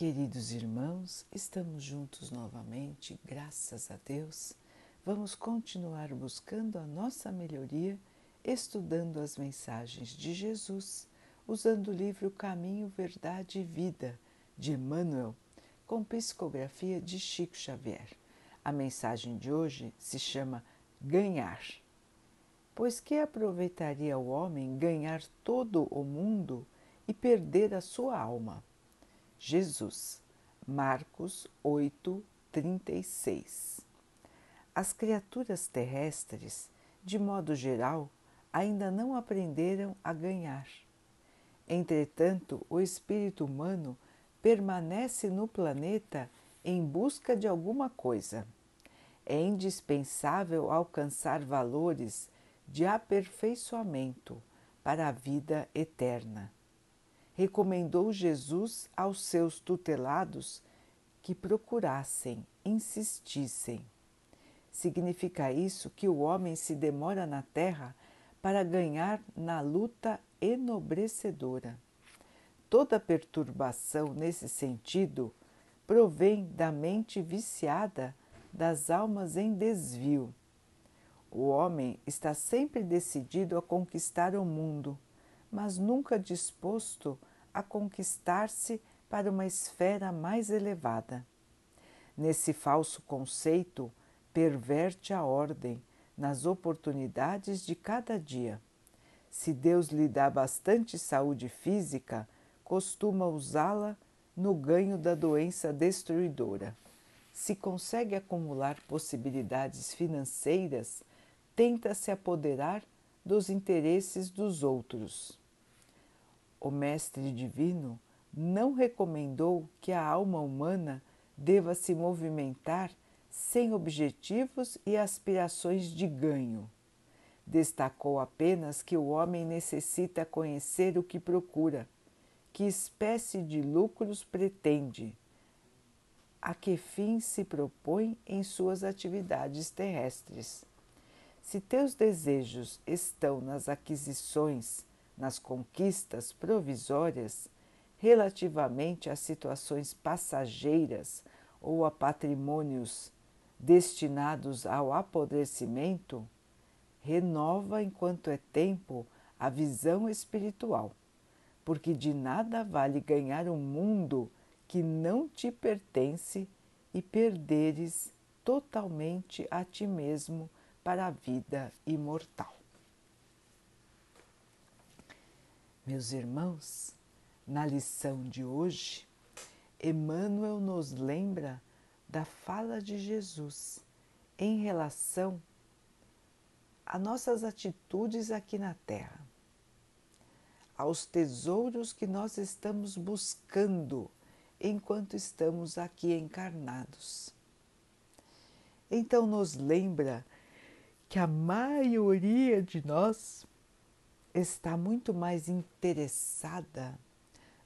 Queridos irmãos, estamos juntos novamente, graças a Deus. Vamos continuar buscando a nossa melhoria, estudando as mensagens de Jesus, usando o livro Caminho, Verdade e Vida, de Emmanuel, com psicografia de Chico Xavier. A mensagem de hoje se chama Ganhar. Pois que aproveitaria o homem ganhar todo o mundo e perder a sua alma? Jesus, Marcos 8, 36. As criaturas terrestres, de modo geral, ainda não aprenderam a ganhar. Entretanto, o espírito humano permanece no planeta em busca de alguma coisa. É indispensável alcançar valores de aperfeiçoamento para a vida eterna recomendou Jesus aos seus tutelados que procurassem, insistissem. Significa isso que o homem se demora na terra para ganhar na luta enobrecedora. Toda perturbação nesse sentido provém da mente viciada das almas em desvio. O homem está sempre decidido a conquistar o mundo, mas nunca disposto a conquistar-se para uma esfera mais elevada. Nesse falso conceito, perverte a ordem nas oportunidades de cada dia. Se Deus lhe dá bastante saúde física, costuma usá-la no ganho da doença destruidora. Se consegue acumular possibilidades financeiras, tenta se apoderar dos interesses dos outros o Mestre Divino não recomendou que a alma humana deva se movimentar sem objetivos e aspirações de ganho. Destacou apenas que o homem necessita conhecer o que procura, que espécie de lucros pretende, a que fim se propõe em suas atividades terrestres. Se teus desejos estão nas aquisições nas conquistas provisórias relativamente a situações passageiras ou a patrimônios destinados ao apodrecimento, renova enquanto é tempo a visão espiritual, porque de nada vale ganhar um mundo que não te pertence e perderes totalmente a ti mesmo para a vida imortal. Meus irmãos, na lição de hoje, Emmanuel nos lembra da fala de Jesus em relação a nossas atitudes aqui na Terra, aos tesouros que nós estamos buscando enquanto estamos aqui encarnados. Então, nos lembra que a maioria de nós está muito mais interessada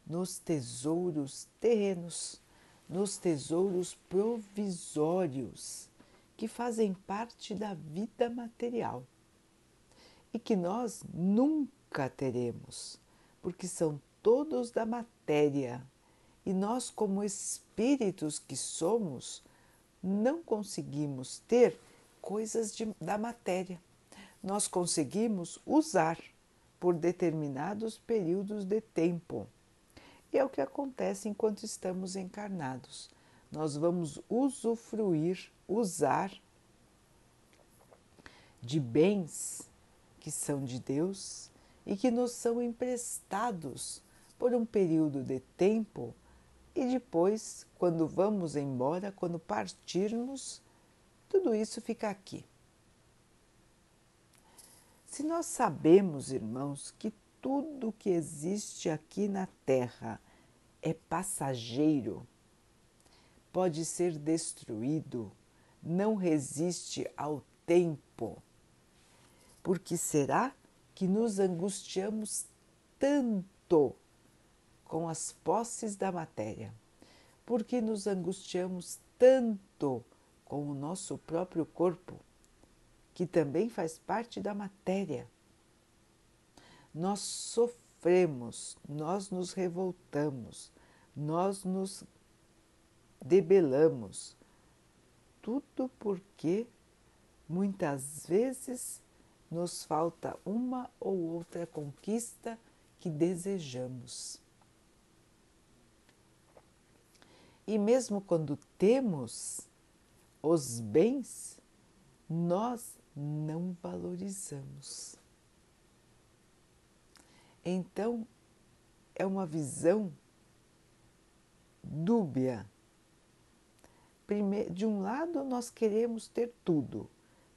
nos tesouros terrenos, nos tesouros provisórios que fazem parte da vida material e que nós nunca teremos, porque são todos da matéria e nós, como espíritos que somos, não conseguimos ter coisas de, da matéria. Nós conseguimos usar por determinados períodos de tempo. E é o que acontece enquanto estamos encarnados. Nós vamos usufruir, usar de bens que são de Deus e que nos são emprestados por um período de tempo e depois, quando vamos embora, quando partirmos, tudo isso fica aqui. Se nós sabemos, irmãos, que tudo que existe aqui na Terra é passageiro, pode ser destruído, não resiste ao tempo, por que será que nos angustiamos tanto com as posses da matéria? Por que nos angustiamos tanto com o nosso próprio corpo? Que também faz parte da matéria. Nós sofremos, nós nos revoltamos, nós nos debelamos. Tudo porque muitas vezes nos falta uma ou outra conquista que desejamos. E mesmo quando temos os bens, nós não valorizamos. Então, é uma visão dúbia. De um lado, nós queremos ter tudo,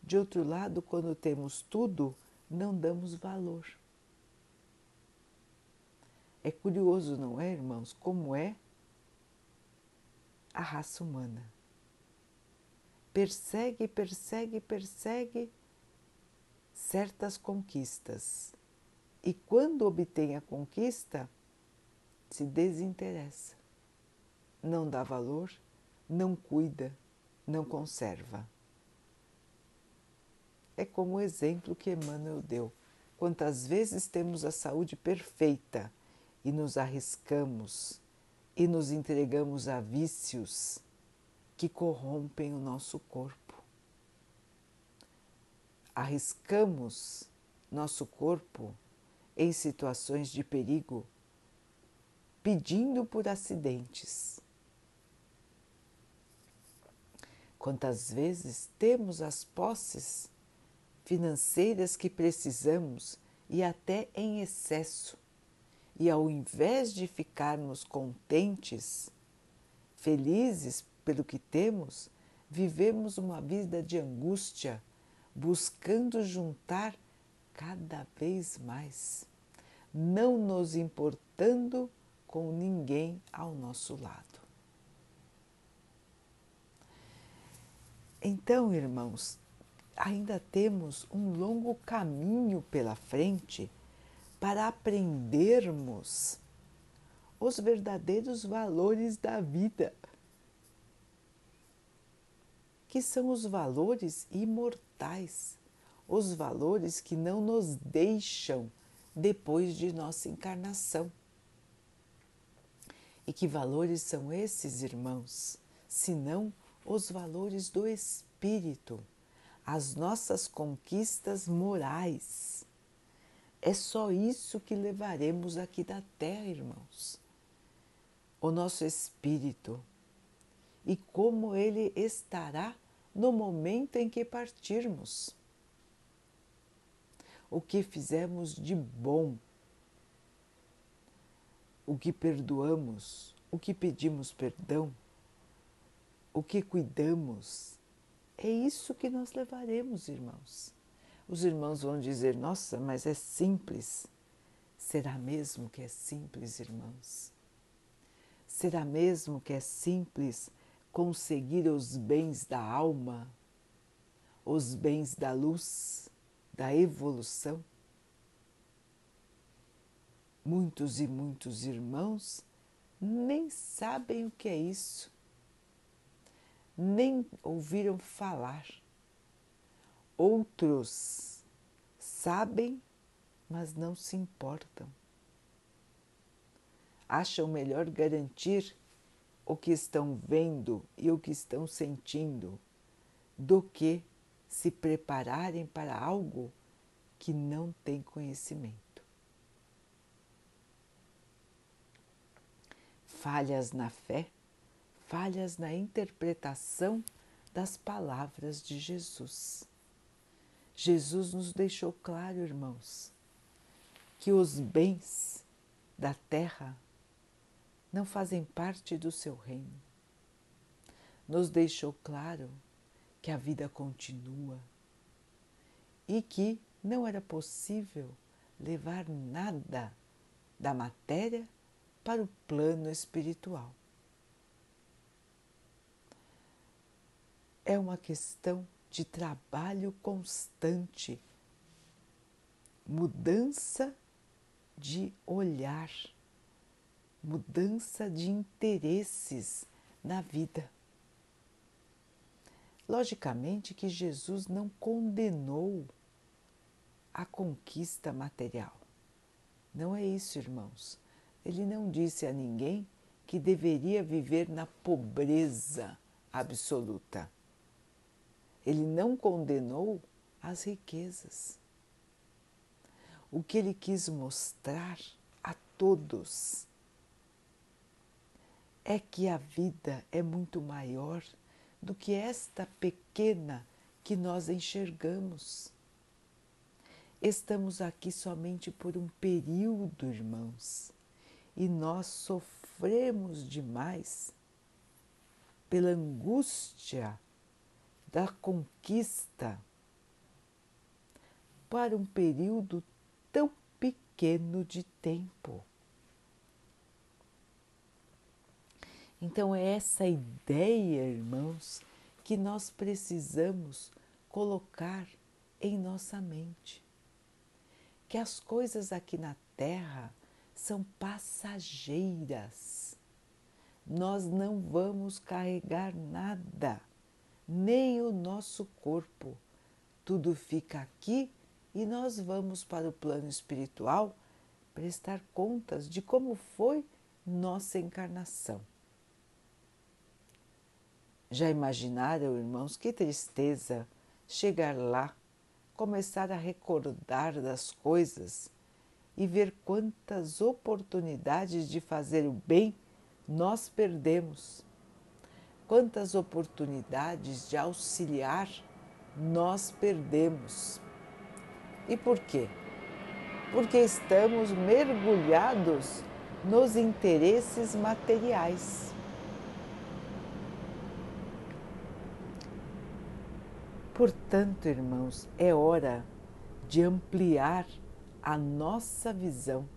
de outro lado, quando temos tudo, não damos valor. É curioso, não é, irmãos, como é a raça humana. Persegue, persegue, persegue certas conquistas. E quando obtém a conquista, se desinteressa, não dá valor, não cuida, não conserva. É como o exemplo que Emmanuel deu. Quantas vezes temos a saúde perfeita e nos arriscamos e nos entregamos a vícios que corrompem o nosso corpo. Arriscamos nosso corpo em situações de perigo pedindo por acidentes. Quantas vezes temos as posses financeiras que precisamos e até em excesso, e ao invés de ficarmos contentes, felizes pelo que temos, vivemos uma vida de angústia, buscando juntar cada vez mais, não nos importando com ninguém ao nosso lado. Então, irmãos, ainda temos um longo caminho pela frente para aprendermos os verdadeiros valores da vida, que são os valores imortais, os valores que não nos deixam depois de nossa encarnação. E que valores são esses, irmãos, senão os valores do espírito, as nossas conquistas morais? É só isso que levaremos aqui da terra, irmãos. O nosso espírito e como ele estará no momento em que partirmos. O que fizemos de bom o que perdoamos, o que pedimos perdão, o que cuidamos. É isso que nós levaremos, irmãos. Os irmãos vão dizer: Nossa, mas é simples. Será mesmo que é simples, irmãos? Será mesmo que é simples conseguir os bens da alma, os bens da luz, da evolução? Muitos e muitos irmãos nem sabem o que é isso, nem ouviram falar. Outros sabem, mas não se importam. Acham melhor garantir o que estão vendo e o que estão sentindo do que se prepararem para algo que não tem conhecimento. falhas na fé, falhas na interpretação das palavras de Jesus. Jesus nos deixou claro, irmãos, que os bens da terra não fazem parte do seu reino. Nos deixou claro que a vida continua e que não era possível levar nada da matéria para o plano espiritual. É uma questão de trabalho constante, mudança de olhar, mudança de interesses na vida. Logicamente que Jesus não condenou a conquista material. Não é isso, irmãos. Ele não disse a ninguém que deveria viver na pobreza absoluta. Ele não condenou as riquezas. O que ele quis mostrar a todos é que a vida é muito maior do que esta pequena que nós enxergamos. Estamos aqui somente por um período, irmãos, e nós sofremos demais pela angústia da conquista para um período tão pequeno de tempo. Então, é essa ideia, irmãos, que nós precisamos colocar em nossa mente que as coisas aqui na Terra são passageiras. Nós não vamos carregar nada, nem o nosso corpo. Tudo fica aqui e nós vamos para o plano espiritual prestar contas de como foi nossa encarnação. Já imaginaram, irmãos, que tristeza chegar lá começar a recordar das coisas e ver quantas oportunidades de fazer o bem nós perdemos, quantas oportunidades de auxiliar nós perdemos. E por quê? Porque estamos mergulhados nos interesses materiais. Portanto, irmãos, é hora de ampliar a nossa visão,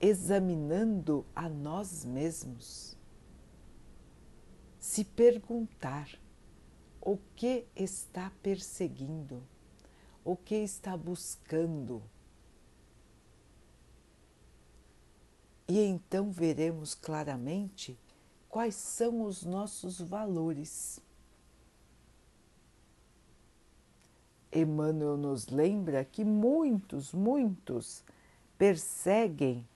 examinando a nós mesmos, se perguntar o que está perseguindo, o que está buscando. E então veremos claramente quais são os nossos valores Emmanuel nos lembra que muitos, muitos perseguem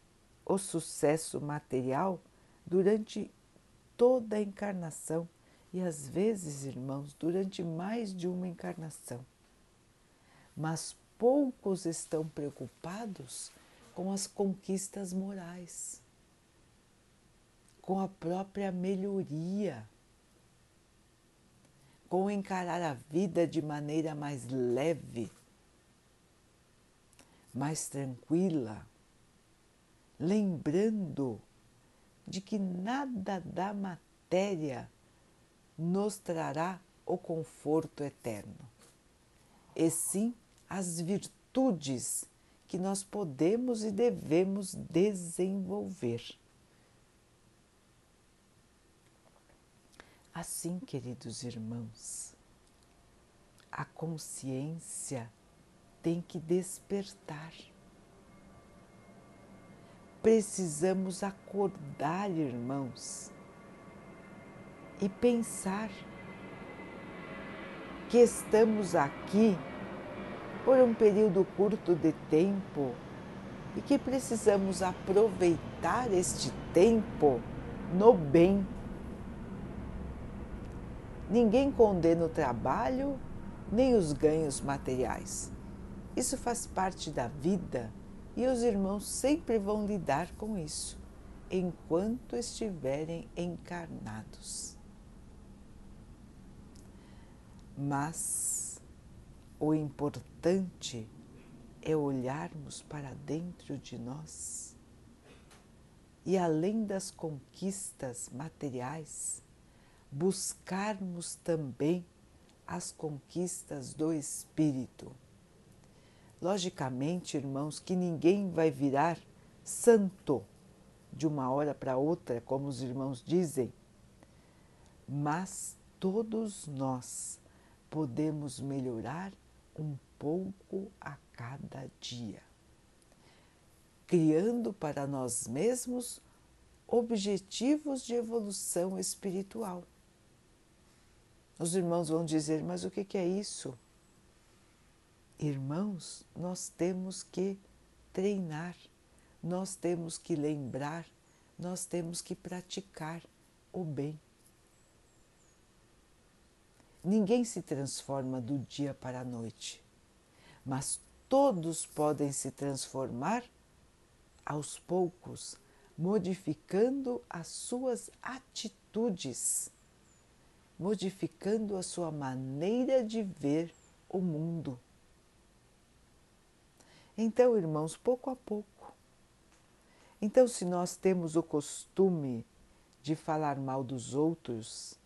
o sucesso material durante toda a encarnação e às vezes, irmãos, durante mais de uma encarnação. Mas poucos estão preocupados com as conquistas morais, com a própria melhoria com encarar a vida de maneira mais leve, mais tranquila, lembrando de que nada da matéria nos trará o conforto eterno, e sim as virtudes que nós podemos e devemos desenvolver. Assim, queridos irmãos, a consciência tem que despertar. Precisamos acordar, irmãos, e pensar que estamos aqui por um período curto de tempo e que precisamos aproveitar este tempo no bem Ninguém condena o trabalho nem os ganhos materiais. Isso faz parte da vida e os irmãos sempre vão lidar com isso enquanto estiverem encarnados. Mas o importante é olharmos para dentro de nós e, além das conquistas materiais, buscarmos também as conquistas do espírito. Logicamente, irmãos, que ninguém vai virar santo de uma hora para outra, como os irmãos dizem, mas todos nós podemos melhorar um pouco a cada dia, criando para nós mesmos objetivos de evolução espiritual. Os irmãos vão dizer: Mas o que é isso? Irmãos, nós temos que treinar, nós temos que lembrar nós temos que praticar o bem. Ninguém se transforma do dia para a noite, mas todos podem se transformar aos poucos, modificando as suas atitudes, modificando a sua maneira de ver o mundo. Então, irmãos, pouco a pouco. Então, se nós temos o costume de falar mal dos outros,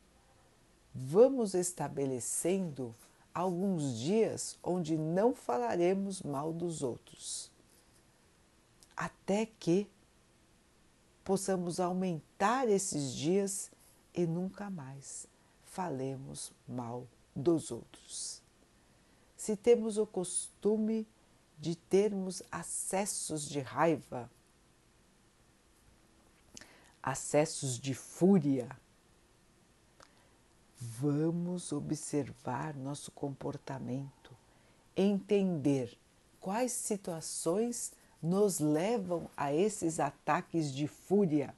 vamos estabelecendo alguns dias onde não falaremos mal dos outros, até que possamos aumentar esses dias e nunca mais falemos mal dos outros. Se temos o costume de termos acessos de raiva, acessos de fúria, vamos observar nosso comportamento, entender quais situações nos levam a esses ataques de fúria,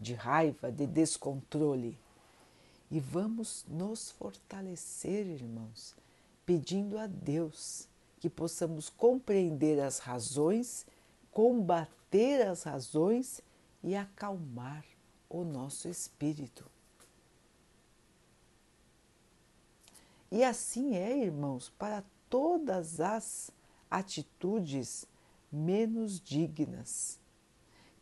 de raiva, de descontrole. E vamos nos fortalecer, irmãos, pedindo a Deus que possamos compreender as razões, combater as razões e acalmar o nosso espírito. E assim é, irmãos, para todas as atitudes menos dignas.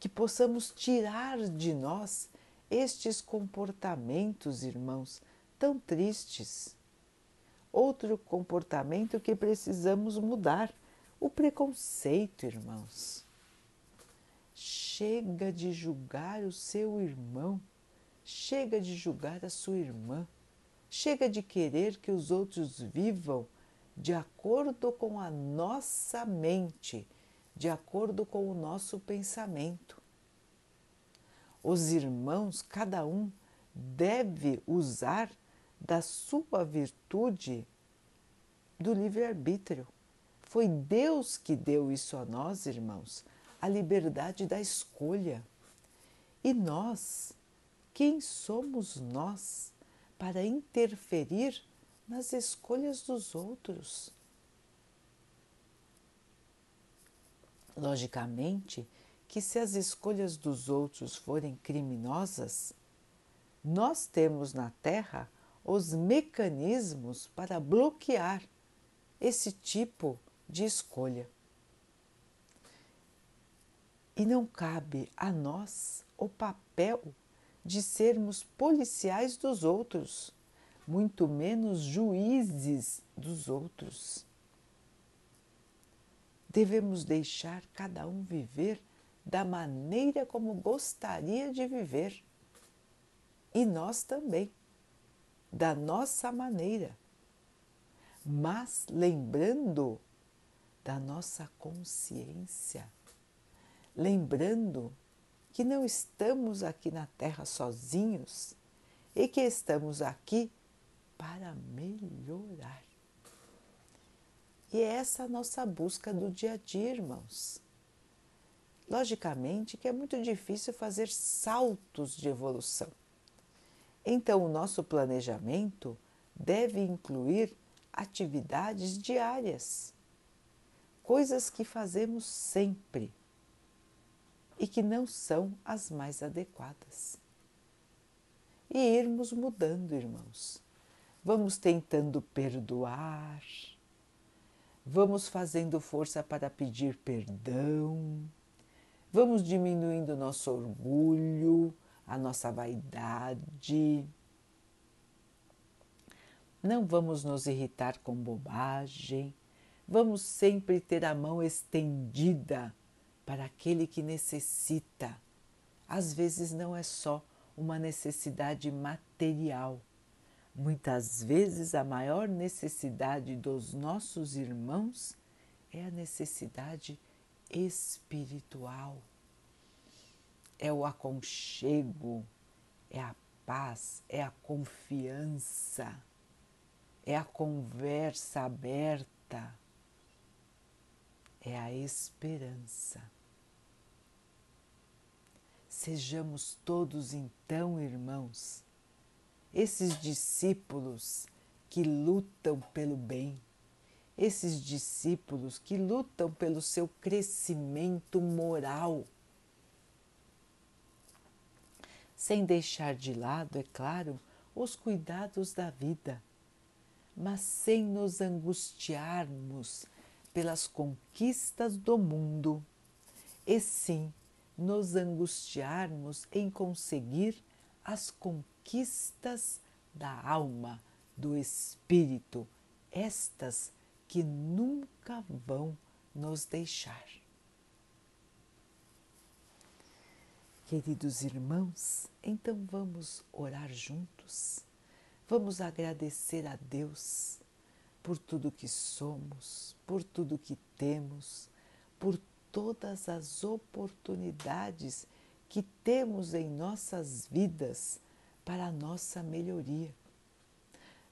Que possamos tirar de nós estes comportamentos, irmãos, tão tristes. Outro comportamento que precisamos mudar, o preconceito, irmãos. Chega de julgar o seu irmão, chega de julgar a sua irmã, chega de querer que os outros vivam de acordo com a nossa mente, de acordo com o nosso pensamento. Os irmãos, cada um, deve usar da sua virtude do livre-arbítrio. Foi Deus que deu isso a nós, irmãos, a liberdade da escolha. E nós, quem somos nós para interferir nas escolhas dos outros? Logicamente que, se as escolhas dos outros forem criminosas, nós temos na Terra os mecanismos para bloquear esse tipo de escolha. E não cabe a nós o papel de sermos policiais dos outros, muito menos juízes dos outros. Devemos deixar cada um viver da maneira como gostaria de viver. E nós também, da nossa maneira. Mas lembrando da nossa consciência lembrando que não estamos aqui na Terra sozinhos e que estamos aqui para melhorar. E é essa a nossa busca do dia a dia, irmãos. Logicamente que é muito difícil fazer saltos de evolução. Então, o nosso planejamento deve incluir atividades diárias, coisas que fazemos sempre e que não são as mais adequadas. E irmos mudando, irmãos. Vamos tentando perdoar, vamos fazendo força para pedir perdão, vamos diminuindo nosso orgulho, a nossa vaidade. Não vamos nos irritar com bobagem, vamos sempre ter a mão estendida para aquele que necessita. Às vezes não é só uma necessidade material. Muitas vezes a maior necessidade dos nossos irmãos é a necessidade espiritual. É o aconchego, é a paz, é a confiança, é a conversa aberta, é a esperança. Sejamos todos então, irmãos, esses discípulos que lutam pelo bem, esses discípulos que lutam pelo seu crescimento moral, sem deixar de lado, é claro, os cuidados da vida, mas sem nos angustiarmos pelas conquistas do mundo, e sim nos angustiarmos em conseguir as conquistas da alma, do espírito, estas que nunca vão nos deixar. Queridos irmãos, então vamos orar juntos. Vamos agradecer a Deus por tudo que somos, por tudo que temos, por todas as oportunidades que temos em nossas vidas para a nossa melhoria.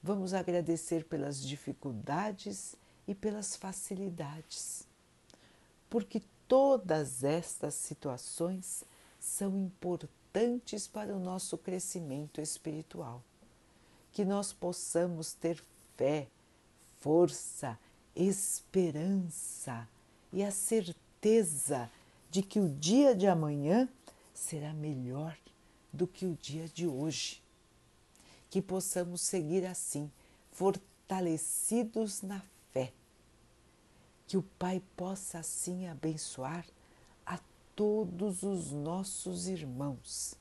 Vamos agradecer pelas dificuldades e pelas facilidades, porque todas estas situações são importantes para o nosso crescimento espiritual. Que nós possamos ter fé, força, esperança e a certeza de que o dia de amanhã será melhor do que o dia de hoje. Que possamos seguir assim, fortalecidos na fé. Que o Pai possa assim abençoar a todos os nossos irmãos.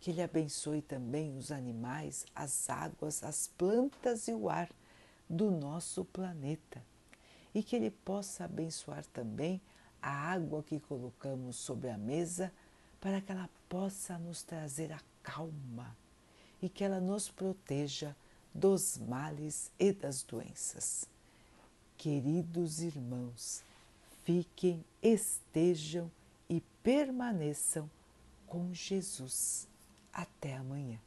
Que Ele abençoe também os animais, as águas, as plantas e o ar do nosso planeta. E que Ele possa abençoar também a água que colocamos sobre a mesa para que ela possa nos trazer a calma e que ela nos proteja dos males e das doenças. Queridos irmãos, fiquem, estejam e permaneçam com Jesus. Até amanhã.